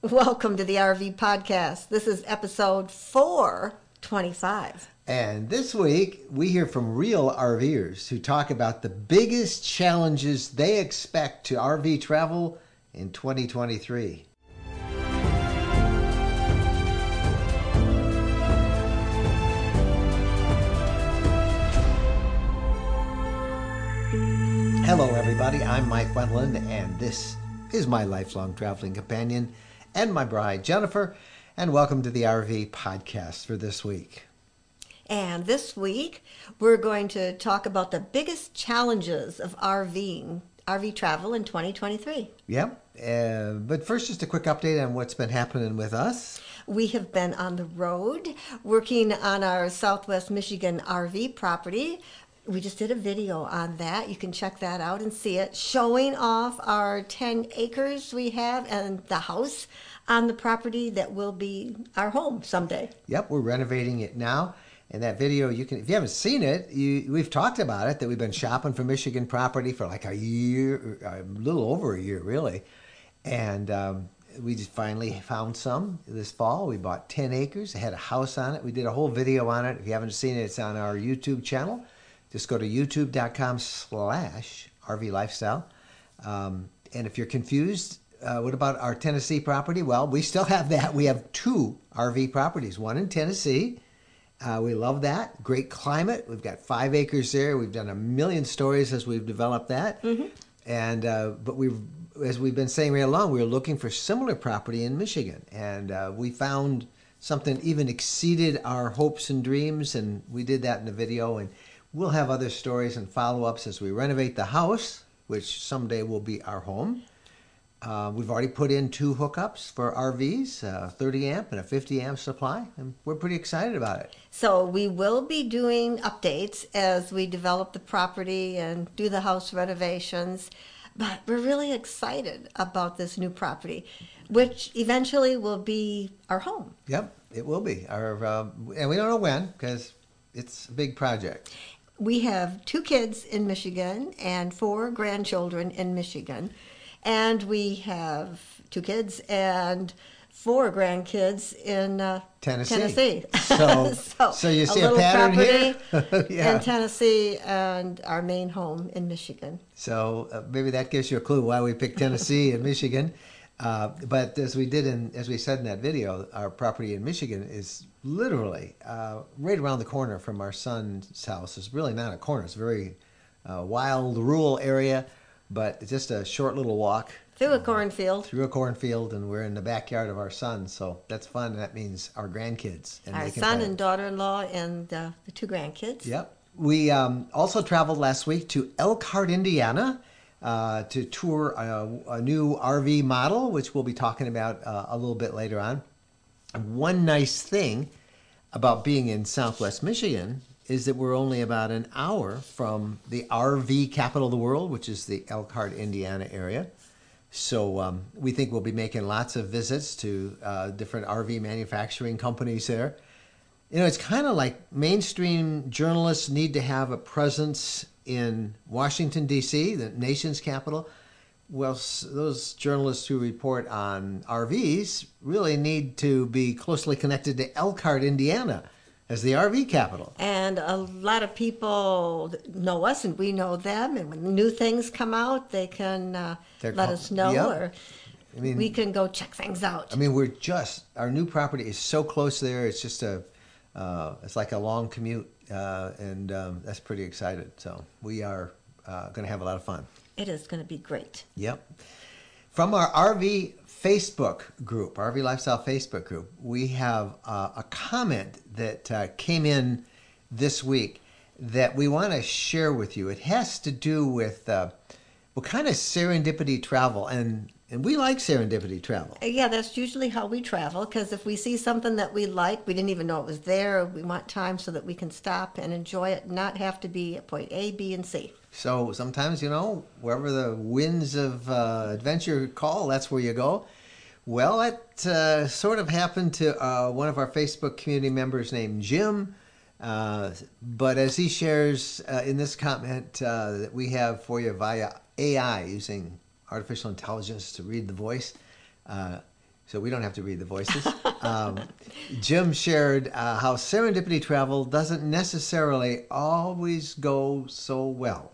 Welcome to the RV Podcast. This is episode 425. And this week, we hear from real RVers who talk about the biggest challenges they expect to RV travel in 2023. Hello, everybody. I'm Mike Wendland, and this is my lifelong traveling companion and my bride, Jennifer. And welcome to the RV podcast for this week. And this week, we're going to talk about the biggest challenges of RVing, RV travel in 2023. Yep. Uh, but first, just a quick update on what's been happening with us. We have been on the road working on our Southwest Michigan RV property. We just did a video on that. You can check that out and see it, showing off our 10 acres we have and the house on the property that will be our home someday. Yep, we're renovating it now. And that video, you can if you haven't seen it, you, we've talked about it that we've been shopping for Michigan property for like a year, a little over a year, really. And um, we just finally found some this fall. We bought 10 acres, it had a house on it. We did a whole video on it. If you haven't seen it, it's on our YouTube channel. Just go to youtube.com slash RV Lifestyle. Um, and if you're confused, uh, what about our Tennessee property? Well, we still have that. We have two RV properties, one in Tennessee. Uh, we love that. Great climate. We've got five acres there. We've done a million stories as we've developed that. Mm-hmm. And uh, but we've as we've been saying right along, we were looking for similar property in Michigan, and uh, we found something even exceeded our hopes and dreams, and we did that in the video. And We'll have other stories and follow ups as we renovate the house, which someday will be our home. Uh, we've already put in two hookups for RVs, a 30 amp and a 50 amp supply, and we're pretty excited about it. So we will be doing updates as we develop the property and do the house renovations. But we're really excited about this new property, which eventually will be our home. Yep, it will be. Our uh, and we don't know when because it's a big project we have two kids in Michigan and four grandchildren in Michigan. And we have two kids and four grandkids in uh, Tennessee. Tennessee. So, so, so, you see a, a pattern here? yeah. in Tennessee and our main home in Michigan. So uh, maybe that gives you a clue why we picked Tennessee and Michigan. Uh, but as we did in, as we said in that video, our property in Michigan is literally uh, right around the corner from our son's house. It's really not a corner; it's a very uh, wild, rural area, but it's just a short little walk through a cornfield. Through a cornfield, and we're in the backyard of our son, so that's fun. That means our grandkids. And our son and daughter-in-law and uh, the two grandkids. Yep. We um, also traveled last week to Elkhart, Indiana uh, to tour a, a, new RV model, which we'll be talking about uh, a little bit later on. One nice thing about being in Southwest Michigan is that we're only about an hour from the RV capital of the world, which is the Elkhart, Indiana area. So um, we think we'll be making lots of visits to uh, different RV manufacturing companies there. You know, it's kind of like mainstream journalists need to have a presence in Washington, D.C., the nation's capital, well, those journalists who report on RVs really need to be closely connected to Elkhart, Indiana, as the RV capital. And a lot of people know us, and we know them. And when new things come out, they can uh, let called, us know, yep. or I mean, we can go check things out. I mean, we're just our new property is so close there. It's just a, uh, it's like a long commute uh, and um, that's pretty excited. So we are uh, going to have a lot of fun. It is going to be great. Yep. From our RV Facebook group, RV Lifestyle Facebook group, we have uh, a comment that uh, came in this week that we want to share with you. It has to do with uh, what kind of serendipity travel and and we like serendipity travel. Uh, yeah, that's usually how we travel because if we see something that we like, we didn't even know it was there, we want time so that we can stop and enjoy it, not have to be at point A, B, and C. So sometimes, you know, wherever the winds of uh, adventure call, that's where you go. Well, it uh, sort of happened to uh, one of our Facebook community members named Jim. Uh, but as he shares uh, in this comment that we have for you via AI using artificial intelligence to read the voice. Uh, so we don't have to read the voices. Um, Jim shared uh, how serendipity travel doesn't necessarily always go so well.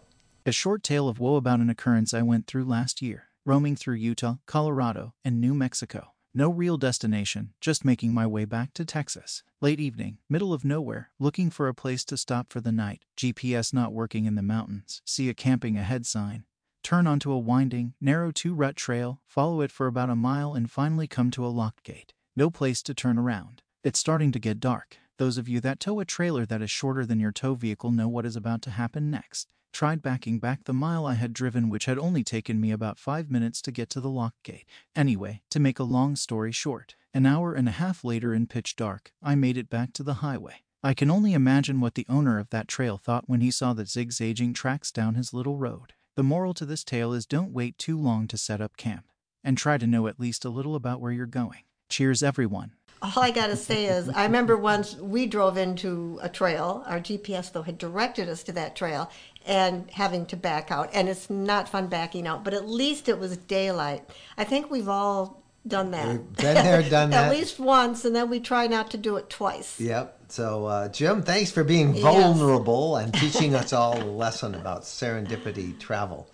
A short tale of woe about an occurrence I went through last year, roaming through Utah, Colorado, and New Mexico. No real destination, just making my way back to Texas. Late evening, middle of nowhere, looking for a place to stop for the night. GPS not working in the mountains. See a camping ahead sign. Turn onto a winding, narrow two rut trail, follow it for about a mile, and finally come to a locked gate. No place to turn around. It's starting to get dark. Those of you that tow a trailer that is shorter than your tow vehicle know what is about to happen next tried backing back the mile I had driven, which had only taken me about five minutes to get to the lock gate. Anyway, to make a long story short, an hour and a half later in pitch dark, I made it back to the highway. I can only imagine what the owner of that trail thought when he saw the zigzagging tracks down his little road. The moral to this tale is don't wait too long to set up camp, and try to know at least a little about where you're going. Cheers, everyone. All I got to say is, I remember once we drove into a trail. Our GPS, though, had directed us to that trail and having to back out. And it's not fun backing out, but at least it was daylight. I think we've all done that. We've been there, done at that. At least once, and then we try not to do it twice. Yep. So, uh, Jim, thanks for being Yes. vulnerable and teaching us all a lesson about serendipity travel.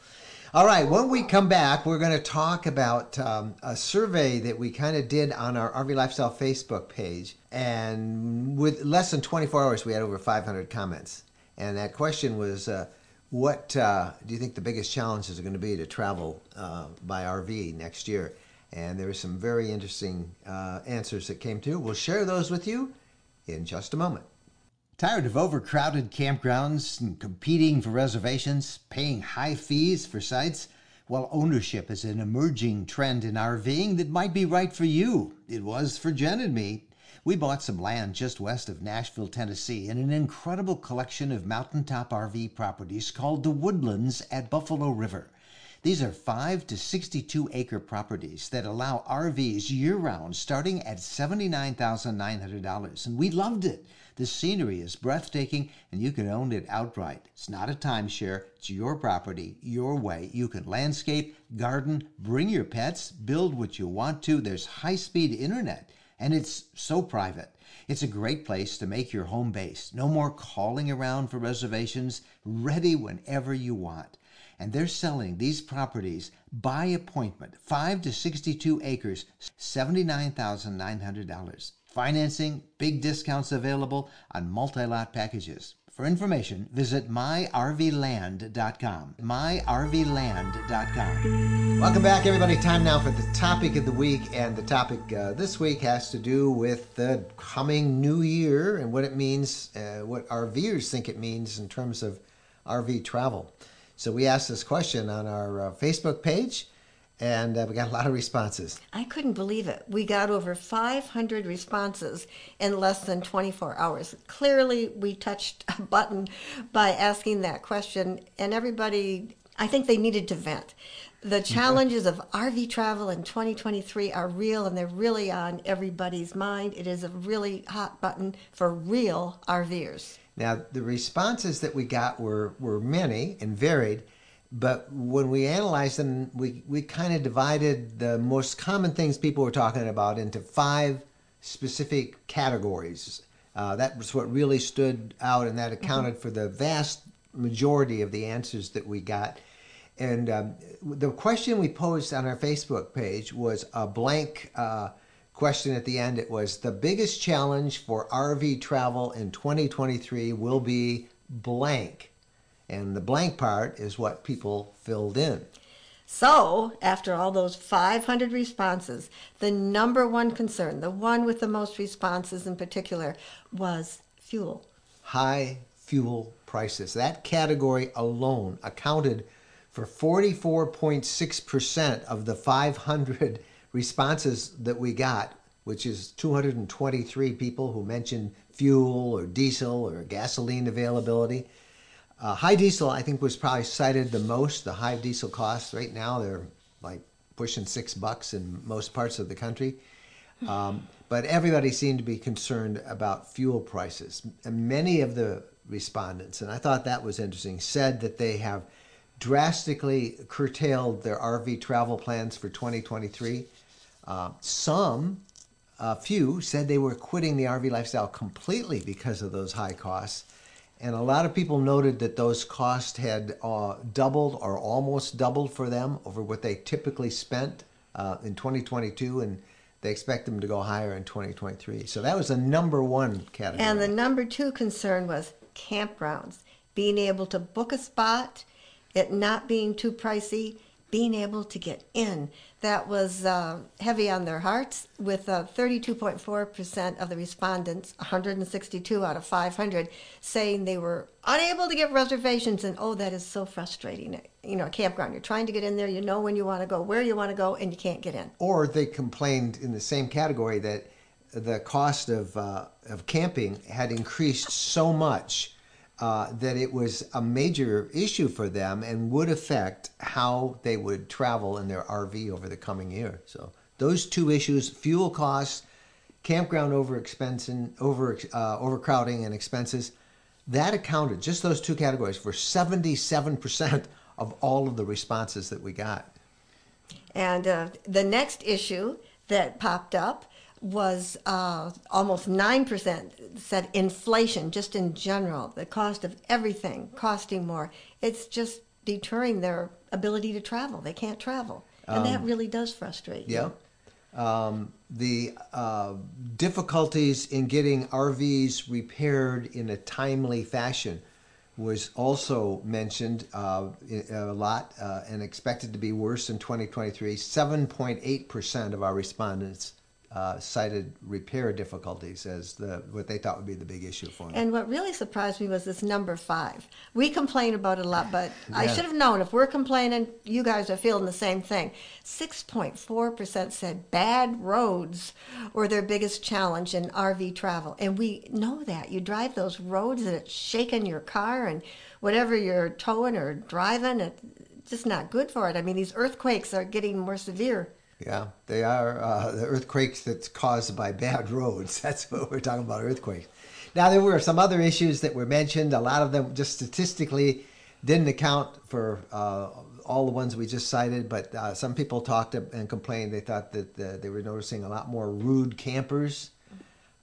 All right, when we come back, we're going to talk about um, a survey that we kind of did on our RV Lifestyle Facebook page. And with less than 24 hours, we had over 500 comments. And that question was uh, what uh, do you think the biggest challenges are going to be to travel uh, by RV next year? And there were some very interesting uh, answers that came through. We'll share those with you in just a moment. Tired of overcrowded campgrounds and competing for reservations, paying high fees for sites? Well, ownership is an emerging trend in RVing that might be right for you. It was for Jen and me. We bought some land just west of Nashville, Tennessee, in an incredible collection of mountaintop RV properties called the Woodlands at Buffalo River. These are 5 to 62 acre properties that allow RVs year round starting at $79,900. And we loved it. The scenery is breathtaking and you can own it outright. It's not a timeshare, it's your property, your way. You can landscape, garden, bring your pets, build what you want to. There's high speed internet and it's so private. It's a great place to make your home base. No more calling around for reservations, ready whenever you want and they're selling these properties by appointment, 5 to 62 acres, $79,900. Financing, big discounts available on multi-lot packages. For information, visit myrvland.com. myrvland.com. Welcome back, everybody. Time now for the topic of the week. And the topic uh, this week has to do with the coming new year and what it means, uh, what RVers think it means in terms of RV travel. So we asked this question on our uh, Facebook page, and uh, we got a lot of responses. I couldn't believe it. We got over 500 responses in less than 24 hours. Clearly, we touched a button by asking that question, and everybody, I think they needed to vent. The challenges of RV travel in 2023 are real and they're really on everybody's mind. It is a really hot button for real RVers. Now, the responses that we got were, were many and varied, but when we analyzed them, we, we kind of divided the most common things people were talking about into five specific categories. Uh, that was what really stood out, and that accounted for the vast majority of the answers that we got. And um, the question we posed on our Facebook page was a blank uh, question at the end. It was the biggest challenge for RV travel in 2023 will be blank. And the blank part is what people filled in. So, after all those 500 responses, the number one concern, the one with the most responses in particular, was fuel. High fuel prices. That category alone accounted for 44.6% of the 500 responses that we got, which is 223 people who mentioned fuel or diesel or gasoline availability. Uh, high diesel, I think, was probably cited the most. The high diesel costs right now they're like pushing six bucks in most parts of the country. Um, but everybody seemed to be concerned about fuel prices. And many of the respondents, and I thought that was interesting, said that they have drastically curtailed their RV travel plans for 2023. Uh, some, a few, said they were quitting the RV lifestyle completely because of those high costs. And a lot of people noted that those costs had uh, doubled or almost doubled for them over what they typically spent uh, in 2022, and they expect them to go higher in 2023. So that was the number one category. And the number two concern was campgrounds, being able to book a spot, it not being too pricey, being able to get in. That was uh, heavy on their hearts, with uh, 32.4% of the respondents, 162 out of 500, saying they were unable to get reservations. And oh, that is so frustrating. You know, a campground, you're trying to get in there, you know when you want to go, where you want to go, and you can't get in. Or they complained in the same category that the cost of, uh, of camping had increased so much uh, that it was a major issue for them and would affect how they would travel in their RV over the coming year. So those two issues, fuel costs, campground over and over uh, overcrowding and expenses, that accounted just those two categories for 77% of all of the responses that we got. And uh, the next issue that popped up was uh, almost 9% said inflation just in general the cost of everything costing more. It's just deterring their ability to travel. They can't travel. And um, that really does frustrate yeah. Um, the uh, difficulties in getting rvs repaired in a timely fashion was also mentioned uh, a lot uh, and expected to be worse in 2023 7.8% of our respondents uh, cited repair difficulties as the what they thought would be the big issue for them. And what really surprised me was this number five. We complain about it a lot, but yeah. I should have known if we're complaining, you guys are feeling the same thing. Six point four percent said bad roads were their biggest challenge in RV travel, and we know that you drive those roads and it's shaking your car and whatever you're towing or driving, it's just not good for it. I mean, these earthquakes are getting more severe. Yeah, they are uh, the earthquakes that's caused by bad roads. That's what we're talking about, earthquakes. Now, there were some other issues that were mentioned. A lot of them just statistically didn't account for uh, all the ones we just cited, but uh, some people talked and complained. They thought that the, they were noticing a lot more rude campers,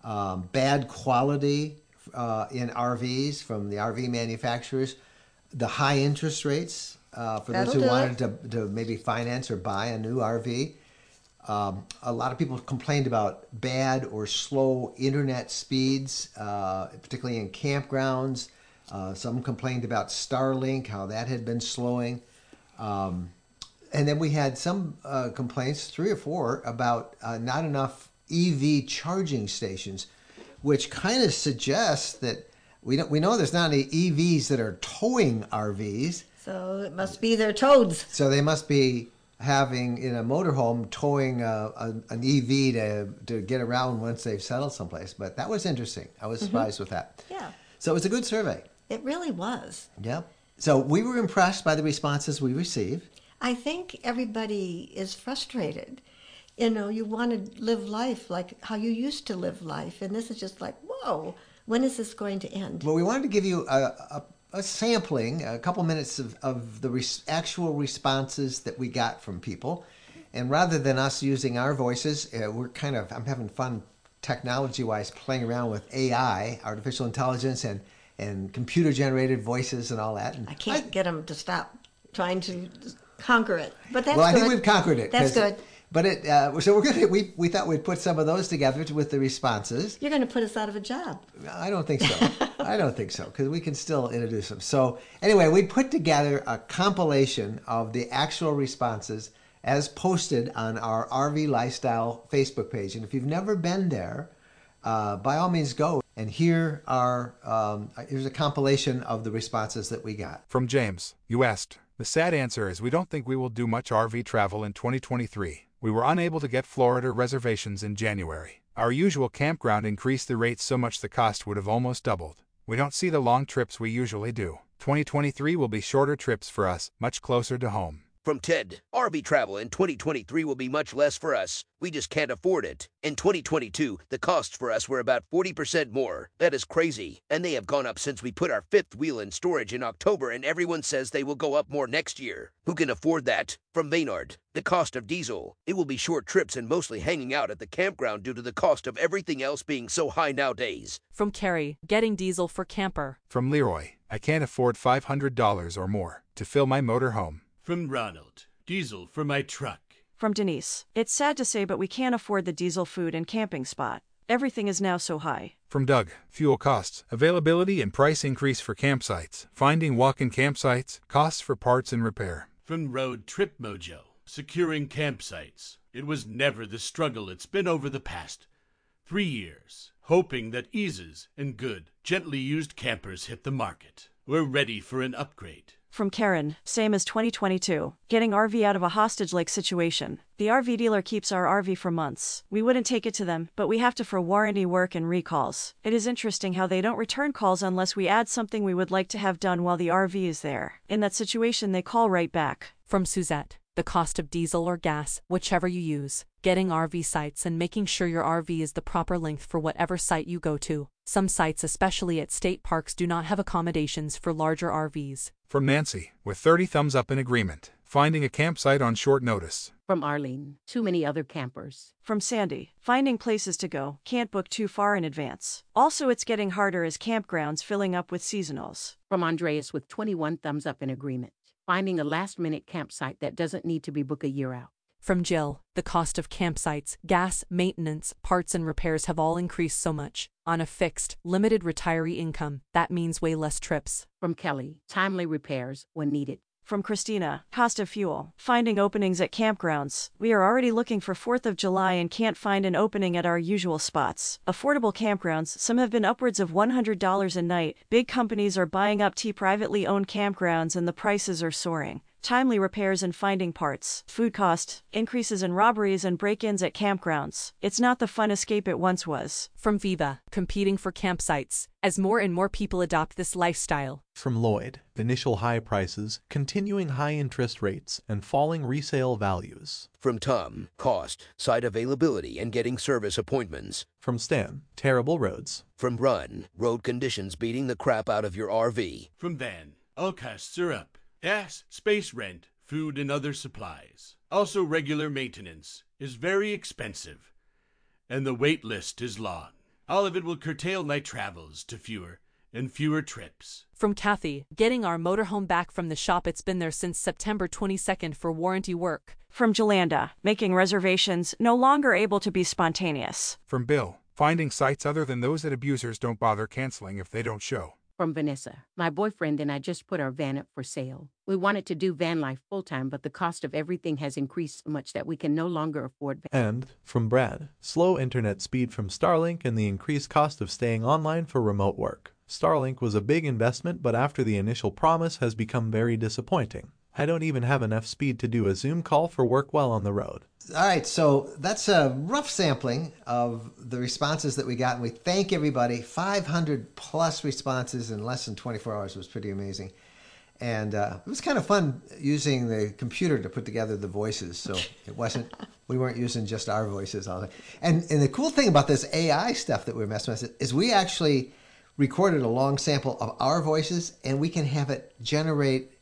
um, bad quality uh, in RVs from the RV manufacturers, the high interest rates uh, for That'll those who wanted to, to maybe finance or buy a new RV um, a lot of people complained about bad or slow internet speeds, uh, particularly in campgrounds. Uh, some complained about Starlink, how that had been slowing. Um, and then we had some uh, complaints, three or four, about uh, not enough EV charging stations, which kind of suggests that we, don't, we know there's not any EVs that are towing RVs. So it must be their toads. So they must be having in a motorhome towing a, a, an EV to to get around once they've settled someplace. But that was interesting. I was mm-hmm. surprised mm-hmm. with that. Yeah. So it was a good survey. It really was. Yep. So we were impressed by the responses we received. I think everybody is frustrated. You know, you want to live life like how you used to live life, and this is just like, whoa, when is this going to end? Well, we wanted to give you a, a a sampling, a couple minutes of, of the res- actual responses that we got from people. And rather than us using our voices, uh, we're kind of, I'm having fun technology wise playing around with AI, artificial intelligence, and, and computer generated voices and all that. And I can't I, get them to stop trying to conquer it. But that's well, I good. think we've conquered it. That's good. But it, uh, so we're gonna we we thought we'd put some of those together with the responses. You're gonna put us out of a job. I don't think so. I don't think so because we can still introduce them. So anyway, we put together a compilation of the actual responses as posted on our RV Lifestyle Facebook page. And if you've never been there, uh, by all means go. And here are um, here's a compilation of the responses that we got. From James, you asked. The sad answer is we don't think we will do much RV travel in 2023. We were unable to get Florida reservations in January. Our usual campground increased the rates so much the cost would have almost doubled. We don't see the long trips we usually do. 2023 will be shorter trips for us, much closer to home. From Ted, RV travel in 2023 will be much less for us. We just can't afford it. In 2022, the costs for us were about 40% more. That is crazy. And they have gone up since we put our fifth wheel in storage in October, and everyone says they will go up more next year. Who can afford that? From Maynard, the cost of diesel. It will be short trips and mostly hanging out at the campground due to the cost of everything else being so high nowadays. From Carrie, getting diesel for camper. From Leroy, I can't afford $500 or more to fill my motorhome. From Ronald, diesel for my truck. From Denise, it's sad to say, but we can't afford the diesel food and camping spot. Everything is now so high. From Doug, fuel costs, availability and price increase for campsites, finding walk in campsites, costs for parts and repair. From Road Trip Mojo, securing campsites. It was never the struggle it's been over the past three years, hoping that eases and good, gently used campers hit the market. We're ready for an upgrade. From Karen, same as 2022. Getting RV out of a hostage like situation. The RV dealer keeps our RV for months. We wouldn't take it to them, but we have to for warranty work and recalls. It is interesting how they don't return calls unless we add something we would like to have done while the RV is there. In that situation, they call right back. From Suzette, the cost of diesel or gas, whichever you use, getting RV sites and making sure your RV is the proper length for whatever site you go to. Some sites, especially at state parks, do not have accommodations for larger RVs. From Nancy, with 30 thumbs up in agreement, finding a campsite on short notice. From Arlene, too many other campers. From Sandy, finding places to go, can't book too far in advance. Also, it's getting harder as campgrounds filling up with seasonals. From Andreas, with 21 thumbs up in agreement, finding a last minute campsite that doesn't need to be booked a year out. From Jill, the cost of campsites, gas, maintenance, parts, and repairs have all increased so much. On a fixed, limited retiree income, that means way less trips. From Kelly, timely repairs when needed. From Christina, cost of fuel, finding openings at campgrounds. We are already looking for 4th of July and can't find an opening at our usual spots. Affordable campgrounds, some have been upwards of $100 a night. Big companies are buying up T privately owned campgrounds and the prices are soaring timely repairs and finding parts, food cost, increases in robberies and break ins at campgrounds. It's not the fun escape it once was. From Viva, competing for campsites, as more and more people adopt this lifestyle. From Lloyd, initial high prices, continuing high interest rates, and falling resale values. From Tom, cost, site availability, and getting service appointments. From Stan, terrible roads. From Run, road conditions beating the crap out of your RV. From Van, all costs are up. Gas, space rent, food, and other supplies. Also, regular maintenance is very expensive, and the wait list is long. All of it will curtail my travels to fewer and fewer trips. From Kathy, getting our motorhome back from the shop. It's been there since September 22nd for warranty work. From Jolanda, making reservations no longer able to be spontaneous. From Bill, finding sites other than those that abusers don't bother canceling if they don't show. From Vanessa, my boyfriend and I just put our van up for sale. We wanted to do van life full time, but the cost of everything has increased so much that we can no longer afford. Van- And from Brad, slow internet speed from Starlink and the increased cost of staying online for remote work. Starlink was a big investment, but after the initial promise has become very disappointing. I don't even have enough speed to do a Zoom call for work while on the road. All right, so that's a rough sampling of the responses that we got, and we thank everybody. 500 plus responses in less than 24 hours was pretty amazing. And uh, it was kind of fun using the computer to put together the voices. So it wasn't, we weren't using just our voices all the And, and the cool thing about this AI stuff that we're messing with is we actually recorded a long sample of our voices, and we can have it generate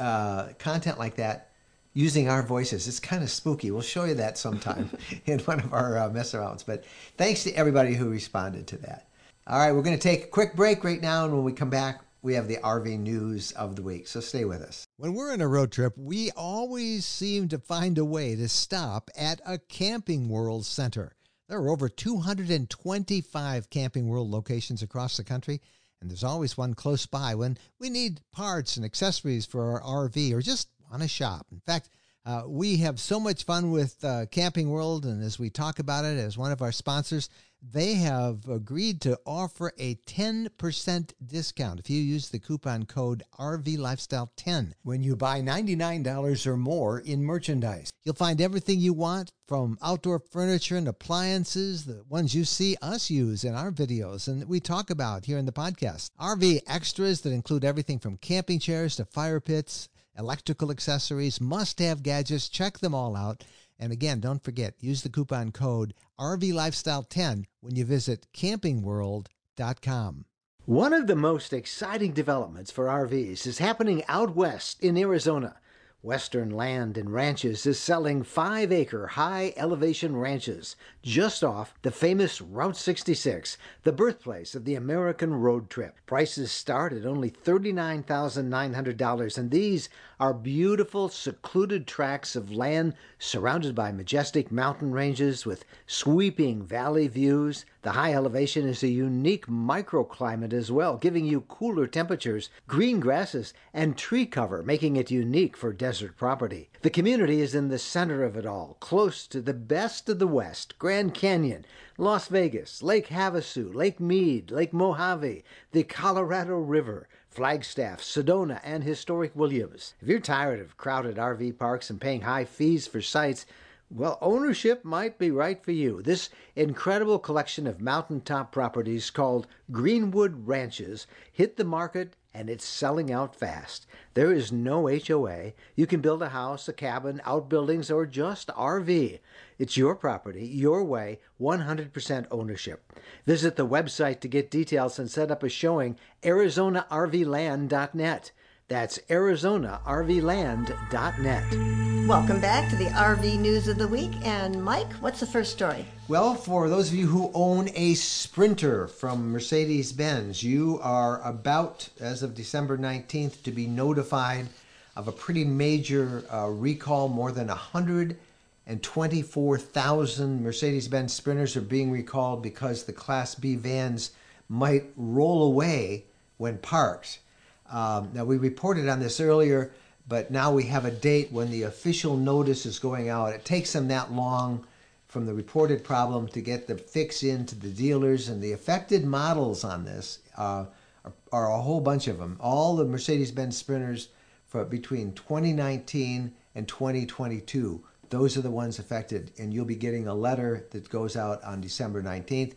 uh, content like that using our voices. It's kind of spooky. We'll show you that sometime in one of our uh, mess arounds. But thanks to everybody who responded to that. All right, we're going to take a quick break right now, and when we come back, we have the RV news of the week. So stay with us. When we're on a road trip, we always seem to find a way to stop at a Camping World center. There are over 225 Camping World locations across the country, and there's always one close by when we need parts and accessories for our RV or just want to shop. In fact, uh, we have so much fun with uh, Camping World, and as we talk about it as one of our sponsors, they have agreed to offer a 10% discount if you use the coupon code RV Lifestyle 10 when you buy $99 or more in merchandise. You'll find everything you want from outdoor furniture and appliances, the ones you see us use in our videos and we talk about here in the podcast. RV extras that include everything from camping chairs to fire pits electrical accessories, must have gadgets. Check them all out. And again, don't forget, use the coupon code RVLifestyle10 when you visit campingworld.com. One of the most exciting developments for RVs is happening out west in Arizona. Western Land and Ranches is selling five acre high elevation ranches just off the famous Route 66, the birthplace of the American road trip. Prices start at only $39,900, and these are beautiful, secluded tracts of land surrounded by majestic mountain ranges with sweeping valley views. The high elevation is a unique microclimate as well, giving you cooler temperatures, green grasses, and tree cover, making it unique for desert property. The community is in the center of it all, close to the best of the West Grand Canyon, Las Vegas, Lake Havasu, Lake Mead, Lake Mojave, the Colorado River. Flagstaff, Sedona, and historic Williams. If you're tired of crowded RV parks and paying high fees for sites, well, ownership might be right for you. This incredible collection of mountaintop properties called Greenwood Ranches hit the market and it's selling out fast. There is no HOA. You can build a house, a cabin, outbuildings, or just RV. It's your property, your way, 100% ownership. Visit the website to get details and set up a showing, ArizonaRVland.net. That's ArizonaRVland.net. Welcome back to the RV News of the Week. And Mike, what's the first story? Well, for those of you who own a Sprinter from Mercedes Benz, you are about, as of December 19th, to be notified of a pretty major uh, recall. More than 124,000 Mercedes Benz Sprinters are being recalled because the Class B vans might roll away when parked. Um, now, we reported on this earlier, but now we have a date when the official notice is going out. It takes them that long from the reported problem to get the fix into the dealers, and the affected models on this uh, are, are, a whole bunch of them. All the Mercedes Benz Sprinters for between 2019 and 2022. Those are the ones affected, and you'll be getting a letter that goes out on December 19th.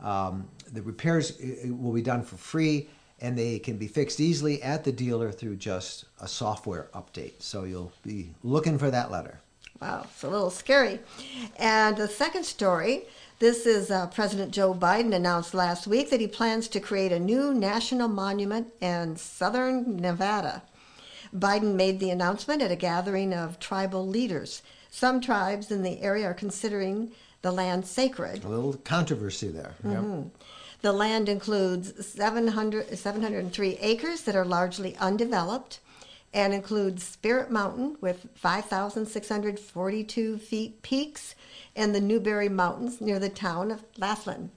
Um, the repairs will be done for free and they can be fixed easily at the dealer through just a software update. So you'll be looking for that letter. Wow, it's a little scary. And the second story this is uh, President Joe Biden announced last week that he plans to create a new national monument in southern Nevada. Biden made the announcement at a gathering of tribal leaders. Some tribes in the area are considering the land sacred. A little controversy there. Mm-hmm. The land includes 700, 703 acres that are largely undeveloped and includes Spirit Mountain with 5,642 feet peaks and the Newberry Mountains near the town of Laughlin.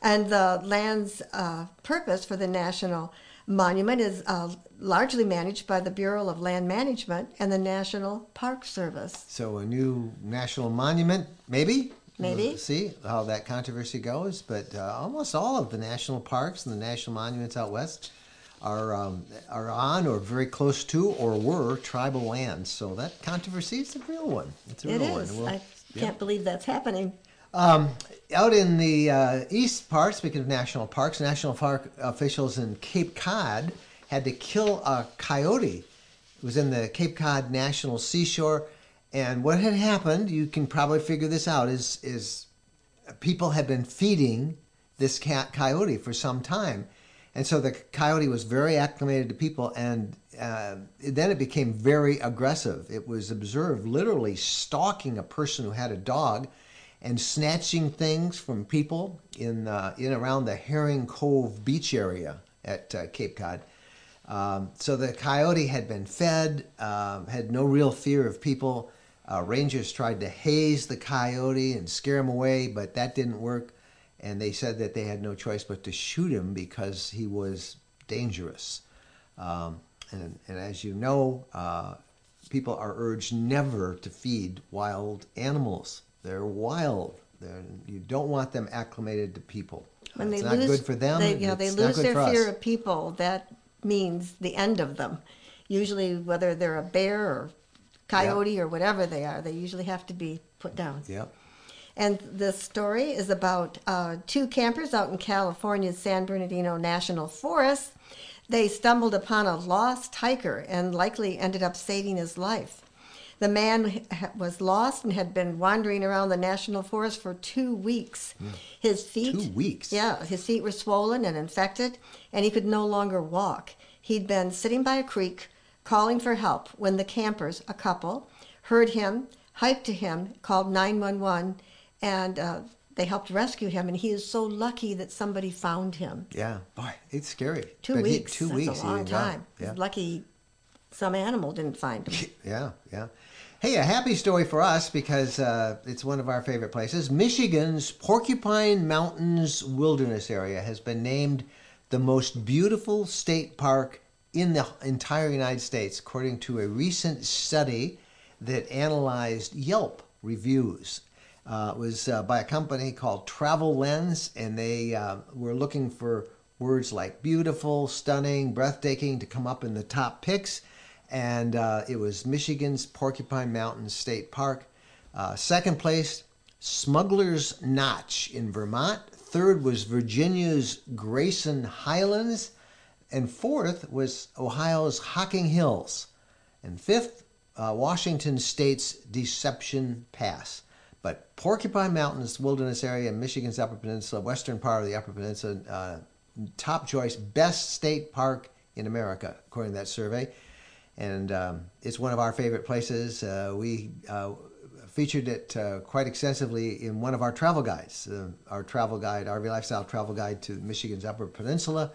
And the land's uh, purpose for the National Monument is uh, largely managed by the Bureau of Land Management and the National Park Service. So a new national monument, maybe? Maybe. We'll see how that controversy goes. But uh, almost all of the national parks and the national monuments out west are um, are on or very close to or were tribal lands. So that controversy is a real one. It's a it real is. one. I can't believe that's happening. Um, out in the uh, east part, speaking of national parks, national park officials in Cape Cod had to kill a coyote. It was in the Cape Cod National Seashore and what had happened, you can probably figure this out, is is people had been feeding this cat coyote for some time, and so the coyote was very acclimated to people, and uh, then it became very aggressive. It was observed literally stalking a person who had a dog, and snatching things from people in uh, in around the Herring Cove beach area at uh, Cape Cod. Um, so the coyote had been fed, uh, had no real fear of people. Uh, rangers tried to haze the coyote and scare him away, but that didn't work. And they said that they had no choice but to shoot him because he was dangerous. Um, and, and, as you know, uh, people are urged never to feed wild animals. They're wild. They're, you don't want them acclimated to people. When it's they not lose, good for them. They, know, they lose their fear of people. That means the end of them. Usually, whether they're a bear or coyote yep. or whatever they are, they usually have to be put down. Yep. And the story is about uh, two campers out in California's San Bernardino National Forest. they stumbled upon a lost hiker and likely ended up saving his life. The man was lost and had been wandering around the national forest for two weeks. His feet. Two weeks? Yeah, his feet were swollen and infected, and he could no longer walk. He'd been sitting by a creek calling for help when the campers, a couple, heard him, hiked to him, called 911, and uh, they helped rescue him. And he is so lucky that somebody found him. Yeah, boy, it's scary. Two But he- weeks. two That's weeks. a long time. Yeah. Lucky some animal didn't find him. Yeah, yeah. Hey, a happy story for us because uh, it's one of our favorite places. Michigan's Porcupine Mountains Wilderness Area has been named the most beautiful state park in the entire United States, according to a recent study that analyzed Yelp reviews. Uh, it was uh, by a company called Travel Lens, and they uh, were looking for words like beautiful, stunning, breathtaking to come up in the top picks and uh, it was Michigan's Porcupine Mountain State Park. Uh, second place, Smuggler's Notch in Vermont. Third was Virginia's Grayson Highlands. And fourth was Ohio's Hocking Hills. And fifth, uh, Washington State's Deception Pass. But Porcupine Mountains Wilderness Area, in Michigan's Upper Peninsula, western part of the Upper Peninsula, uh, top choice, best state park in America, according to that survey and um, it's one of our favorite places. Uh, we uh, featured it uh, quite extensively in one of our travel guides, uh, our travel guide, RV Lifestyle Travel Guide to Michigan's Upper Peninsula.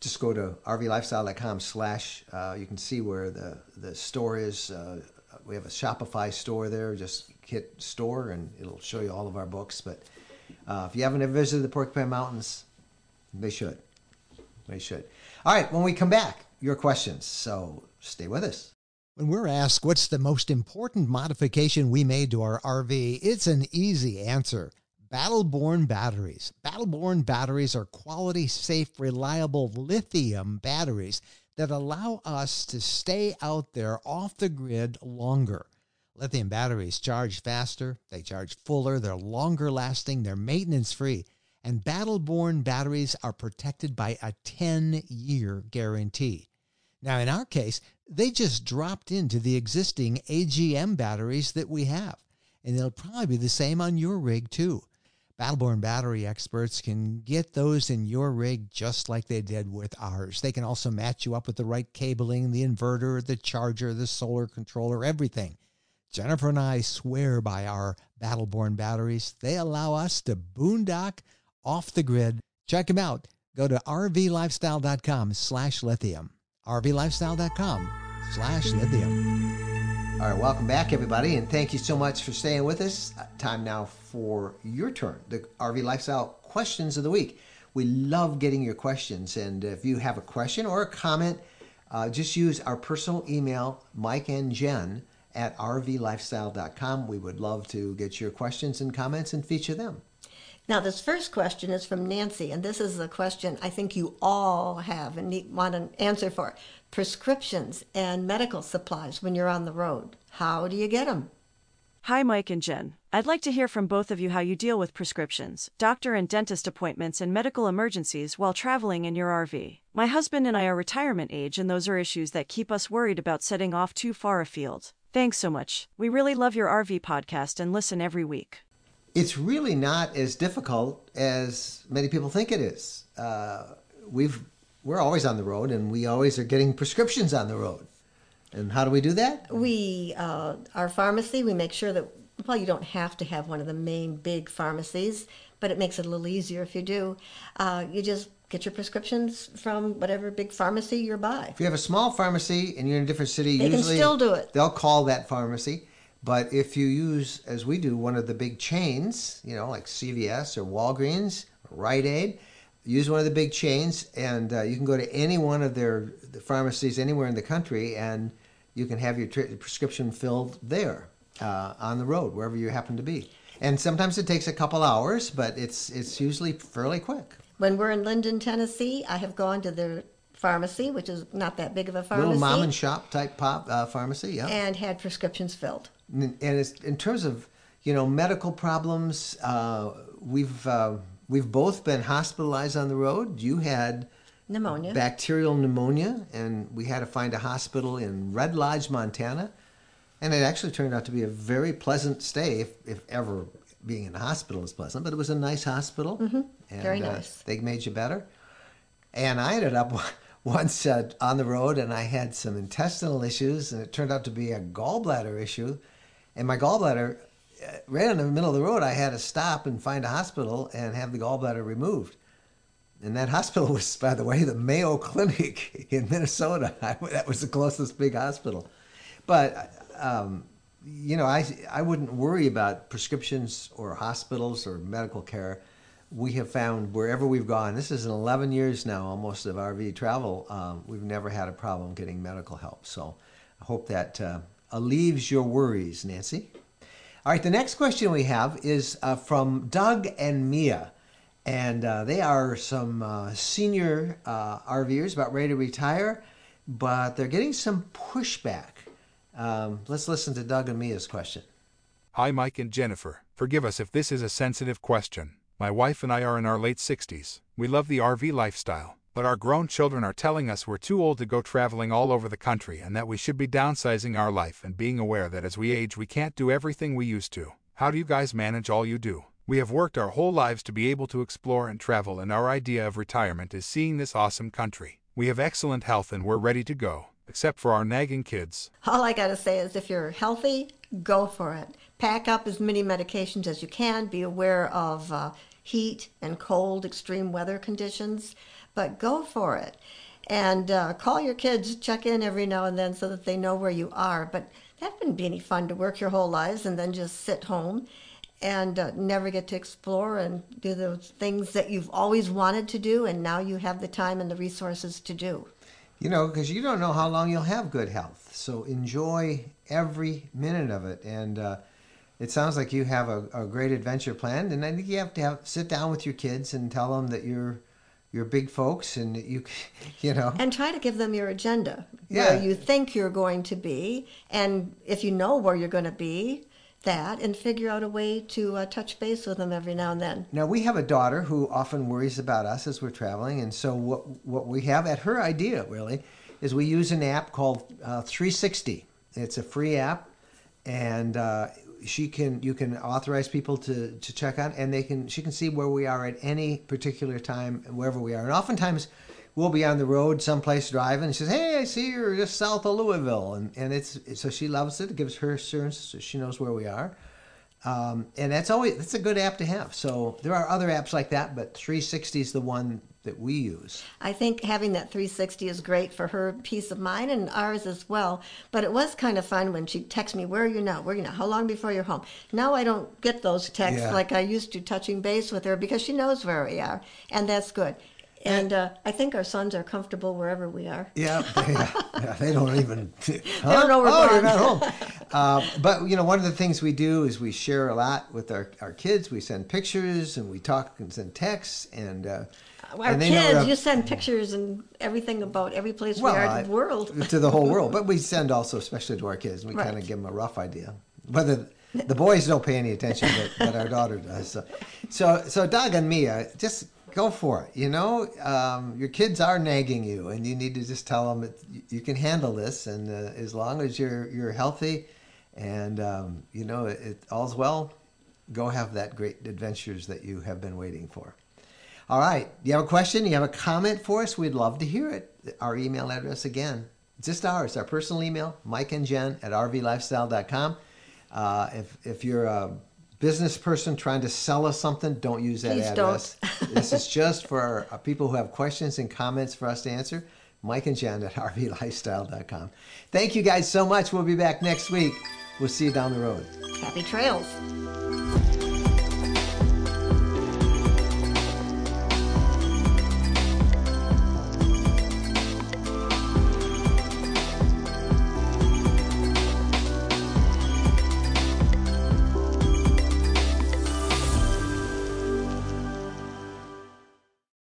Just go to rvlifestyle.com slash. Uh, you can see where the, the store is. Uh, we have a Shopify store there. Just hit store and it'll show you all of our books. But uh, if you haven't ever visited the Porcupine Mountains, they should. They should. All right, when we come back, your questions. So stay with us. When we're asked what's the most important modification we made to our RV, it's an easy answer. Battleborn batteries. Battleborn batteries are quality, safe, reliable lithium batteries that allow us to stay out there off the grid longer. Lithium batteries charge faster, they charge fuller, they're longer lasting, they're maintenance free, and Battleborn batteries are protected by a 10 year guarantee. Now, in our case, they just dropped into the existing AGM batteries that we have, and they'll probably be the same on your rig too. Battleborn battery experts can get those in your rig just like they did with ours. They can also match you up with the right cabling, the inverter, the charger, the solar controller, everything. Jennifer and I swear by our Battleborn batteries. They allow us to boondock off the grid. Check them out. Go to rvlifestyle.com slash lithium. rvlifestyle.com slash lithium. All right, welcome back, everybody, and thank you so much for staying with us. Uh, Time now for your turn, the RV Lifestyle questions of the week. We love getting your questions, and if you have a question or a comment, uh, just use our personal email, Mike and Jen at rvlifestyle.com. We would love to get your questions and comments and feature them. Now, this first question is from Nancy, and this is a question I think you all have and want an answer for. Prescriptions and medical supplies when you're on the road. How do you get them? Hi, Mike and Jen. I'd like to hear from both of you how you deal with prescriptions, doctor and dentist appointments, and medical emergencies while traveling in your RV. My husband and I are retirement age, and those are issues that keep us worried about setting off too far afield. Thanks so much. We really love your RV podcast and listen every week. It's really not as difficult as many people think it is. Uh, we've we're always on the road, and we always are getting prescriptions on the road. And how do we do that? We, uh, our pharmacy, we make sure that, well, you don't have to have one of the main big pharmacies, but it makes it a little easier if you do. Uh, you just get your prescriptions from whatever big pharmacy you're by. If you have a small pharmacy and you're in a different city, They can still do it. They'll call that pharmacy. But if you use, as we do, one of the big chains, you know, like CVS or Walgreens or Rite Aid, use one of the big chains, and uh, you can go to any one of their the pharmacies anywhere in the country, and you can have your tr- prescription filled there uh, on the road, wherever you happen to be. And sometimes it takes a couple hours, but it's it's usually fairly quick. When we're in Linden, Tennessee, I have gone to their pharmacy, which is not that big of a pharmacy, Little mom and shop type pop uh, pharmacy, yeah. and had prescriptions filled. and it's, in terms of you know medical problems, uh, we've uh, we've both been hospitalized on the road. You had Pneumonia. bacterial pneumonia, and we had to find a hospital in Red Lodge, Montana. And it actually turned out to be a very pleasant stay, if, if ever being in a hospital is pleasant. But it was a nice hospital. Mm-hmm. And, Very uh, nice. they made you better. And I ended up once uh, on the road and I had some intestinal issues, and it turned out to be a gallbladder issue. And my gallbladder, uh, right in the middle of the road, I had to stop and find a hospital and have the gallbladder removed. And that hospital was, by the way, the Mayo Clinic in Minnesota. that was the closest big hospital. But, um, you know, I, I wouldn't worry about prescriptions or hospitals or medical care. We have found wherever we've gone, this is in 11 years now almost of RV travel, um, we've never had a problem getting medical help. So I hope that uh, alleviates your worries, Nancy. All right, the next question we have is uh, from Doug and Mia. And uh, they are some uh, senior uh, RVers about ready to retire, but they're getting some pushback. Um, let's listen to Doug and Mia's question. Hi, Mike and Jennifer. Forgive us if this is a sensitive question. My wife and I are in our late 60s. We love the RV lifestyle, but our grown children are telling us we're too old to go traveling all over the country and that we should be downsizing our life and being aware that as we age, we can't do everything we used to. How do you guys manage all you do? We have worked our whole lives to be able to explore and travel, and our idea of retirement is seeing this awesome country. We have excellent health and we're ready to go, except for our nagging kids. All I got to say is if you're healthy, go for it. Pack up as many medications as you can. Be aware of uh, heat and cold, extreme weather conditions, but go for it. And uh, call your kids, check in every now and then so that they know where you are. But that wouldn't be any fun to work your whole lives and then just sit home and uh, never get to explore and do those things that you've always wanted to do and now you have the time and the resources to do. You know, because you don't know how long you'll have good health. So enjoy every minute of it. And uh, it sounds like you have a, a great adventure planned. And I think you have to have sit down with your kids and tell them that you're you're big folks and you you know and try to give them your agenda Yeah. where you think you're going to be and if you know where you're going to be that and figure out a way to uh, touch base with them every now and then Now we have a daughter who often worries about us as we're traveling, and so what what we have at her idea really is we use an app called uh, 360. It's a free app, and uh, she can you can authorize people to to check on and they can she can see where we are at any particular time wherever we are, and oftentimes. We'll be on the road someplace driving, and she says, "Hey, I see you're just south of Louisville," and and it's so she loves it. It gives her assurance, so she knows where we are. Um, and that's always that's a good app to have. So there are other apps like that, but 360 is the one that we use. i think having that 360 is great for her peace of mind and ours as well but it was kind of fun when she texted me where are you now where are you now how long before you're home now i don't get those texts Yeah. like i used to touching base with her because she knows where we are and that's good and uh, i think our sons are comfortable wherever we are Yeah, they, yeah, they don't even. They don't know we're oh, gone. not home. Uh, but you know, one of the things we do is we share a lot with our, our kids. We send pictures and we talk and send texts and. Uh, Our and kids, you send pictures and everything about every place well, we are in the world. to the whole world. But we send also, especially to our kids, we Right. kind of give them a rough idea. Whether the boys don't pay any attention, but, but our daughter does. So, so, so Doug and Mia, just go for it. You know, um, your kids are nagging you, and you need to just tell them you- can handle this, and uh, as long as you're you're healthy, and um, you know it, it all's well, go have that great adventures that you have been waiting for. All right. You have a question? You have a comment for us? We'd love to hear it. Our email address again, just ours, our personal email, Mike and Jen at rvlifestyle.com. Uh, if, if you're a business person trying to sell us something, don't use that Please address. this is just for people who have questions and comments for us to answer. Mike and Jen at rvlifestyle.com. Thank you guys so much. We'll be back next week. We'll see you down the road. Happy trails.